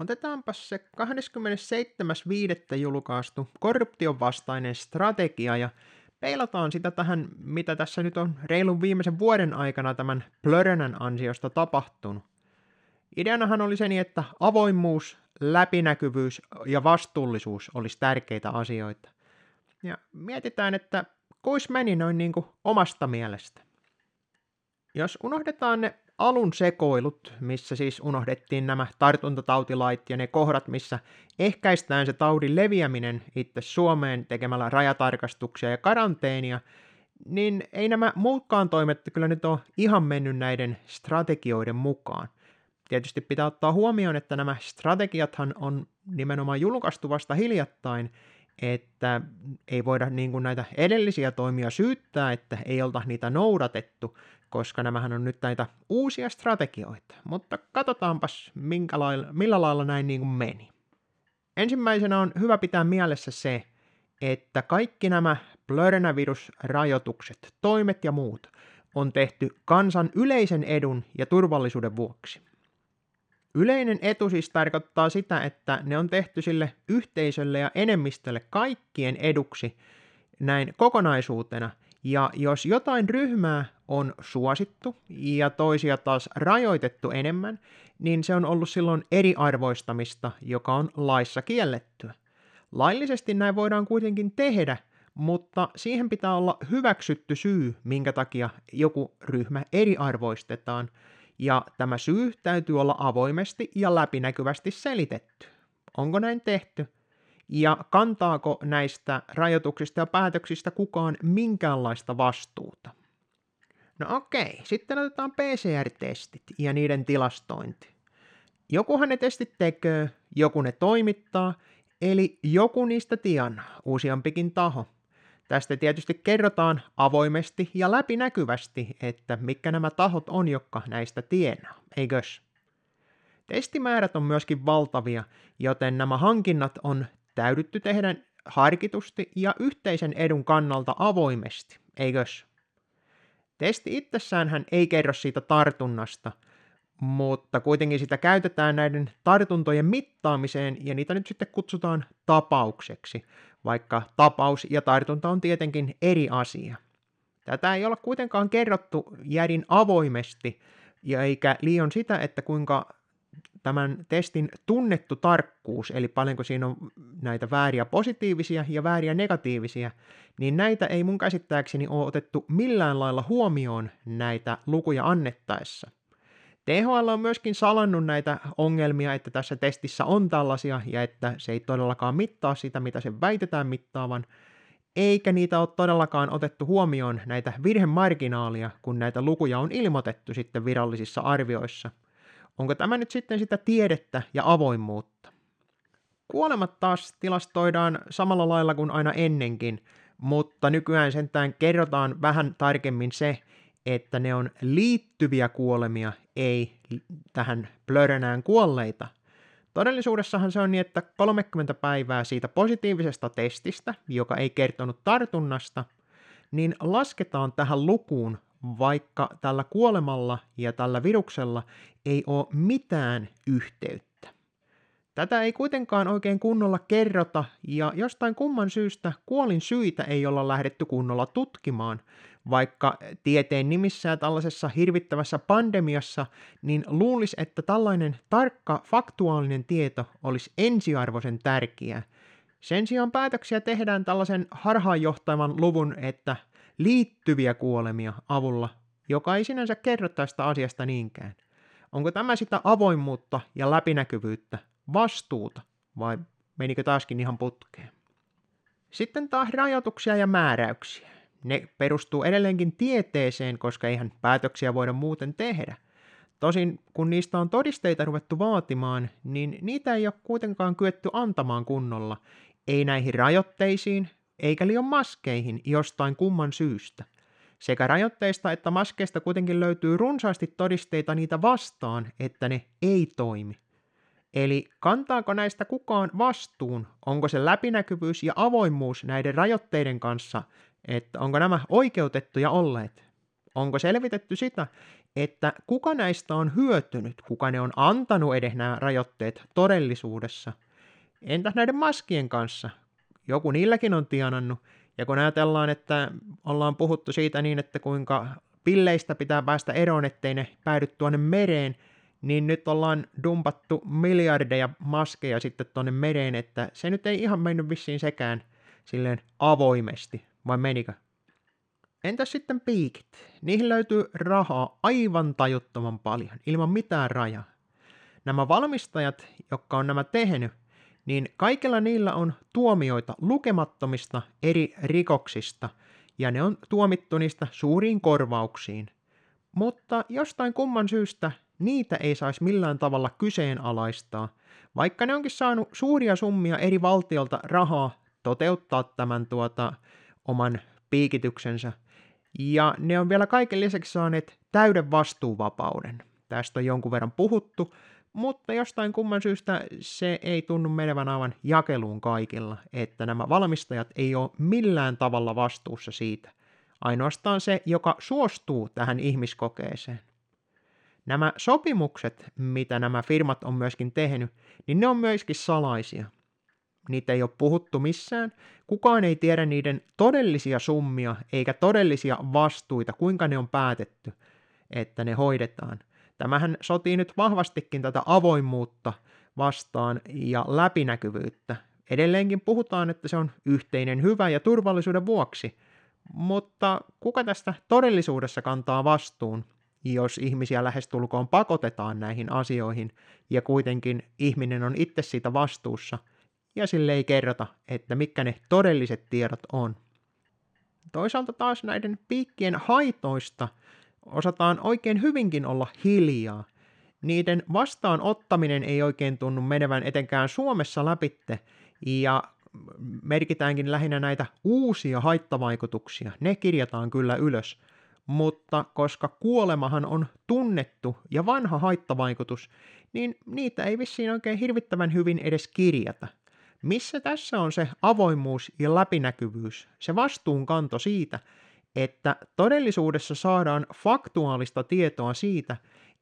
Otetaanpas se 27.5. julkaistu korruption vastainen strategia ja peilataan sitä tähän, mitä tässä nyt on reilun viimeisen vuoden aikana tämän Plörönän ansiosta tapahtunut. Ideanahan oli se niin, että avoimuus, läpinäkyvyys ja vastuullisuus olisi tärkeitä asioita. Ja mietitään, että kuis meni noin niin kuin omasta mielestä. Jos unohdetaan ne alun sekoilut, missä siis unohdettiin nämä tartuntatautilait ja ne kohdat, missä ehkäistään se taudin leviäminen itse Suomeen tekemällä rajatarkastuksia ja karanteenia, niin ei nämä muutkaan toimet kyllä nyt ole ihan mennyt näiden strategioiden mukaan. Tietysti pitää ottaa huomioon, että nämä strategiathan on nimenomaan julkaistu vasta hiljattain, että ei voida niin kuin näitä edellisiä toimia syyttää, että ei olta niitä noudatettu, koska nämähän on nyt näitä uusia strategioita. Mutta katsotaanpas, minkä lailla, millä lailla näin niin kuin meni. Ensimmäisenä on hyvä pitää mielessä se, että kaikki nämä plörenavirusrajoitukset, toimet ja muut on tehty kansan yleisen edun ja turvallisuuden vuoksi. Yleinen etu siis tarkoittaa sitä, että ne on tehty sille yhteisölle ja enemmistölle kaikkien eduksi näin kokonaisuutena. Ja jos jotain ryhmää on suosittu ja toisia taas rajoitettu enemmän, niin se on ollut silloin eriarvoistamista, joka on laissa kiellettyä. Laillisesti näin voidaan kuitenkin tehdä, mutta siihen pitää olla hyväksytty syy, minkä takia joku ryhmä eriarvoistetaan – ja tämä syy täytyy olla avoimesti ja läpinäkyvästi selitetty. Onko näin tehty? Ja kantaako näistä rajoituksista ja päätöksistä kukaan minkäänlaista vastuuta? No okei, sitten otetaan PCR-testit ja niiden tilastointi. Jokuhan ne testit tekee, joku ne toimittaa, eli joku niistä tienaa, useampikin taho. Tästä tietysti kerrotaan avoimesti ja läpinäkyvästi, että mikä nämä tahot on, jotka näistä tienaa, eikös? Testimäärät on myöskin valtavia, joten nämä hankinnat on täydytty tehdä harkitusti ja yhteisen edun kannalta avoimesti, eikös? Testi itsessään hän ei kerro siitä tartunnasta, mutta kuitenkin sitä käytetään näiden tartuntojen mittaamiseen ja niitä nyt sitten kutsutaan tapaukseksi, vaikka tapaus ja tartunta on tietenkin eri asia. Tätä ei ole kuitenkaan kerrottu järin avoimesti, ja eikä liian sitä, että kuinka tämän testin tunnettu tarkkuus, eli paljonko siinä on näitä vääriä positiivisia ja vääriä negatiivisia, niin näitä ei mun käsittääkseni ole otettu millään lailla huomioon näitä lukuja annettaessa. THL on myöskin salannut näitä ongelmia, että tässä testissä on tällaisia ja että se ei todellakaan mittaa sitä, mitä se väitetään mittaavan, eikä niitä ole todellakaan otettu huomioon näitä virhemarginaalia, kun näitä lukuja on ilmoitettu sitten virallisissa arvioissa. Onko tämä nyt sitten sitä tiedettä ja avoimuutta? Kuolemat taas tilastoidaan samalla lailla kuin aina ennenkin, mutta nykyään sentään kerrotaan vähän tarkemmin se, että ne on liittyviä kuolemia, ei tähän plörönään kuolleita. Todellisuudessahan se on niin, että 30 päivää siitä positiivisesta testistä, joka ei kertonut tartunnasta, niin lasketaan tähän lukuun, vaikka tällä kuolemalla ja tällä viruksella ei ole mitään yhteyttä. Tätä ei kuitenkaan oikein kunnolla kerrota, ja jostain kumman syystä kuolin syitä ei olla lähdetty kunnolla tutkimaan, vaikka tieteen nimissä ja tällaisessa hirvittävässä pandemiassa, niin luulisi, että tällainen tarkka faktuaalinen tieto olisi ensiarvoisen tärkeää. Sen sijaan päätöksiä tehdään tällaisen harhaanjohtavan luvun, että liittyviä kuolemia avulla, joka ei sinänsä kerro tästä asiasta niinkään. Onko tämä sitä avoimuutta ja läpinäkyvyyttä, vastuuta, vai menikö taaskin ihan putkeen? Sitten taas rajoituksia ja määräyksiä. Ne perustuu edelleenkin tieteeseen, koska eihän päätöksiä voida muuten tehdä. Tosin kun niistä on todisteita ruvettu vaatimaan, niin niitä ei ole kuitenkaan kyetty antamaan kunnolla, ei näihin rajoitteisiin, eikä liian maskeihin jostain kumman syystä. Sekä rajoitteista että maskeista kuitenkin löytyy runsaasti todisteita niitä vastaan, että ne ei toimi. Eli kantaako näistä kukaan vastuun? Onko se läpinäkyvyys ja avoimuus näiden rajoitteiden kanssa, että onko nämä oikeutettuja olleet? Onko selvitetty sitä, että kuka näistä on hyötynyt, kuka ne on antanut edes nämä rajoitteet todellisuudessa. Entä näiden maskien kanssa? Joku niilläkin on tienannut. Ja kun ajatellaan, että ollaan puhuttu siitä niin, että kuinka pilleistä pitää päästä eroon, ettei ne päädy tuonne mereen, niin nyt ollaan dumpattu miljardeja maskeja sitten tuonne mereen, että se nyt ei ihan mennyt vissiin sekään silleen avoimesti, vai menikö? Entäs sitten piikit? Niihin löytyy rahaa aivan tajuttoman paljon, ilman mitään rajaa. Nämä valmistajat, jotka on nämä tehnyt, niin kaikilla niillä on tuomioita lukemattomista eri rikoksista, ja ne on tuomittu niistä suuriin korvauksiin. Mutta jostain kumman syystä niitä ei saisi millään tavalla kyseenalaistaa, vaikka ne onkin saanut suuria summia eri valtiolta rahaa toteuttaa tämän tuota oman piikityksensä. Ja ne on vielä kaiken lisäksi saaneet täyden vastuuvapauden. Tästä on jonkun verran puhuttu, mutta jostain kumman syystä se ei tunnu menevän aivan jakeluun kaikilla, että nämä valmistajat ei ole millään tavalla vastuussa siitä. Ainoastaan se, joka suostuu tähän ihmiskokeeseen. Nämä sopimukset, mitä nämä firmat on myöskin tehnyt, niin ne on myöskin salaisia. Niitä ei ole puhuttu missään. Kukaan ei tiedä niiden todellisia summia eikä todellisia vastuita, kuinka ne on päätetty, että ne hoidetaan. Tämähän sotii nyt vahvastikin tätä avoimuutta vastaan ja läpinäkyvyyttä. Edelleenkin puhutaan, että se on yhteinen hyvä ja turvallisuuden vuoksi, mutta kuka tästä todellisuudessa kantaa vastuun, jos ihmisiä lähestulkoon pakotetaan näihin asioihin ja kuitenkin ihminen on itse siitä vastuussa ja sille ei kerrota, että mitkä ne todelliset tiedot on. Toisaalta taas näiden piikkien haitoista osataan oikein hyvinkin olla hiljaa. Niiden vastaanottaminen ei oikein tunnu menevän etenkään Suomessa läpitte, ja merkitäänkin lähinnä näitä uusia haittavaikutuksia. Ne kirjataan kyllä ylös, mutta koska kuolemahan on tunnettu ja vanha haittavaikutus, niin niitä ei vissiin oikein hirvittävän hyvin edes kirjata. Missä tässä on se avoimuus ja läpinäkyvyys, se vastuunkanto siitä, että todellisuudessa saadaan faktuaalista tietoa siitä,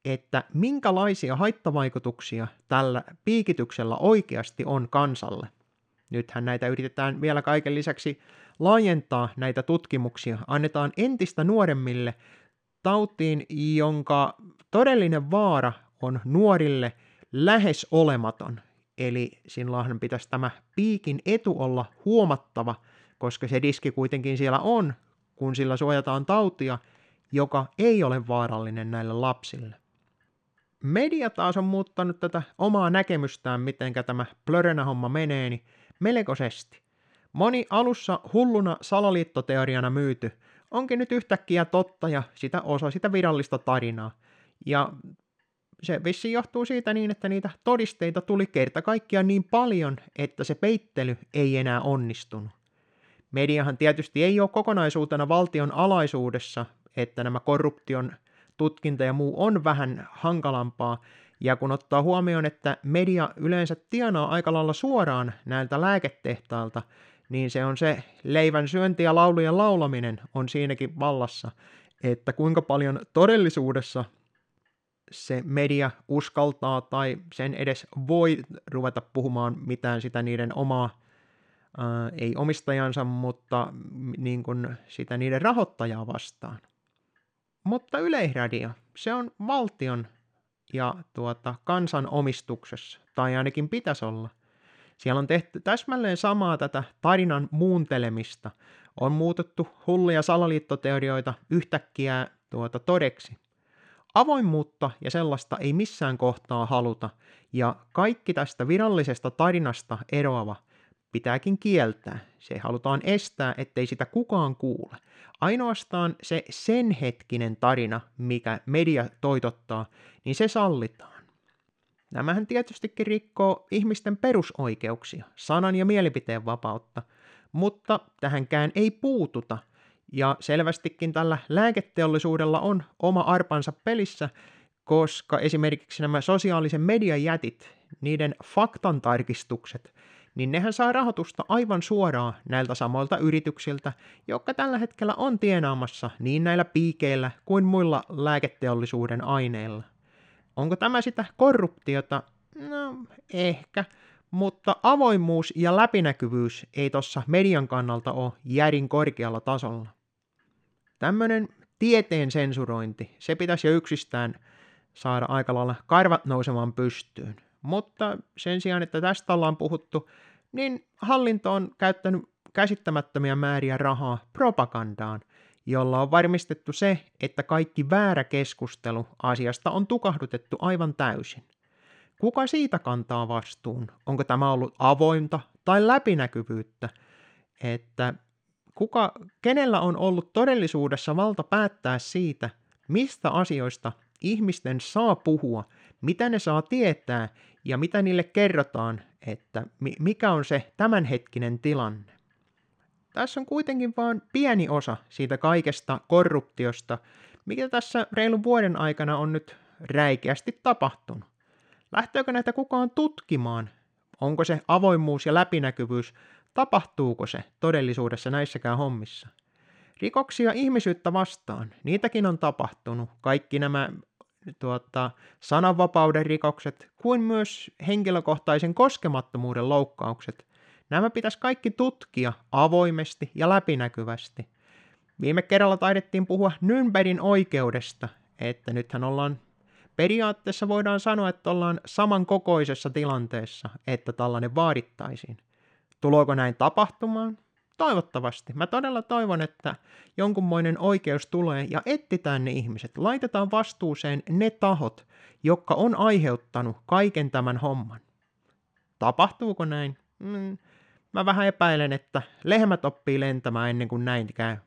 että minkälaisia haittavaikutuksia tällä piikityksellä oikeasti on kansalle. Nythän näitä yritetään vielä kaiken lisäksi laajentaa näitä tutkimuksia, annetaan entistä nuoremmille tautiin, jonka todellinen vaara on nuorille lähes olematon. Eli silloinhan pitäisi tämä piikin etu olla huomattava, koska se diski kuitenkin siellä on, kun sillä suojataan tautia, joka ei ole vaarallinen näille lapsille. Media taas on muuttanut tätä omaa näkemystään, miten tämä plörönä-homma menee, niin melkoisesti. Moni alussa hulluna salaliittoteoriana myyty onkin nyt yhtäkkiä totta ja sitä osa sitä virallista tarinaa. Ja se vissi johtuu siitä niin, että niitä todisteita tuli kerta kaikkiaan niin paljon, että se peittely ei enää onnistunut. Mediahan tietysti ei ole kokonaisuutena valtion alaisuudessa, että nämä korruption tutkinta ja muu on vähän hankalampaa, ja kun ottaa huomioon, että media yleensä tienaa aika lailla suoraan näiltä lääketehtailta, niin se on se leivän syönti ja laulujen laulaminen on siinäkin vallassa, että kuinka paljon todellisuudessa se media uskaltaa tai sen edes voi ruveta puhumaan mitään sitä niiden omaa ää, ei omistajansa, mutta niin kuin sitä niiden rahoittajaa vastaan. Mutta Yleisradio, se on valtion ja tuota, kansan omistuksessa, tai ainakin pitäisi olla. Siellä on tehty täsmälleen samaa tätä tarinan muuntelemista. On muutettu hulluja salaliittoteorioita yhtäkkiä tuota todeksi. Avoimuutta ja sellaista ei missään kohtaa haluta, ja kaikki tästä virallisesta tarinasta eroava – pitääkin kieltää. Se halutaan estää, ettei sitä kukaan kuule. Ainoastaan se sen hetkinen tarina, mikä media toitottaa, niin se sallitaan. Nämähän tietystikin rikkoo ihmisten perusoikeuksia, sanan ja mielipiteen vapautta, mutta tähänkään ei puututa, ja selvästikin tällä lääketeollisuudella on oma arpansa pelissä, koska esimerkiksi nämä sosiaalisen median jätit, niiden faktantarkistukset, niin nehän saa rahoitusta aivan suoraan näiltä samoilta yrityksiltä, jotka tällä hetkellä on tienaamassa niin näillä piikeillä kuin muilla lääketeollisuuden aineilla. Onko tämä sitä korruptiota? No, ehkä. Mutta avoimuus ja läpinäkyvyys ei tuossa median kannalta ole järin korkealla tasolla. Tämmöinen tieteen sensurointi, se pitäisi jo yksistään saada aika lailla karvat nousemaan pystyyn. Mutta sen sijaan, että tästä ollaan puhuttu, niin hallinto on käyttänyt käsittämättömiä määriä rahaa propagandaan, jolla on varmistettu se, että kaikki väärä keskustelu asiasta on tukahdutettu aivan täysin. Kuka siitä kantaa vastuun? Onko tämä ollut avointa tai läpinäkyvyyttä? Että kuka, kenellä on ollut todellisuudessa valta päättää siitä, mistä asioista ihmisten saa puhua, mitä ne saa tietää ja mitä niille kerrotaan, että mikä on se tämänhetkinen tilanne. Tässä on kuitenkin vain pieni osa siitä kaikesta korruptiosta, mikä tässä reilun vuoden aikana on nyt räikeästi tapahtunut. Lähteekö näitä kukaan tutkimaan? Onko se avoimuus ja läpinäkyvyys, tapahtuuko se todellisuudessa näissäkään hommissa? Rikoksia ihmisyyttä vastaan, niitäkin on tapahtunut. Kaikki nämä tuota, sananvapauden rikokset kuin myös henkilökohtaisen koskemattomuuden loukkaukset. Nämä pitäisi kaikki tutkia avoimesti ja läpinäkyvästi. Viime kerralla taidettiin puhua Nürnbergin oikeudesta, että nythän ollaan periaatteessa voidaan sanoa, että ollaan samankokoisessa tilanteessa, että tällainen vaadittaisiin. Tuloiko näin tapahtumaan? Toivottavasti. Mä todella toivon, että jonkunmoinen oikeus tulee ja etsitään ne ihmiset. Laitetaan vastuuseen ne tahot, jotka on aiheuttanut kaiken tämän homman. Tapahtuuko näin? Mm, mä vähän epäilen, että lehmät oppii lentämään ennen kuin näin käy.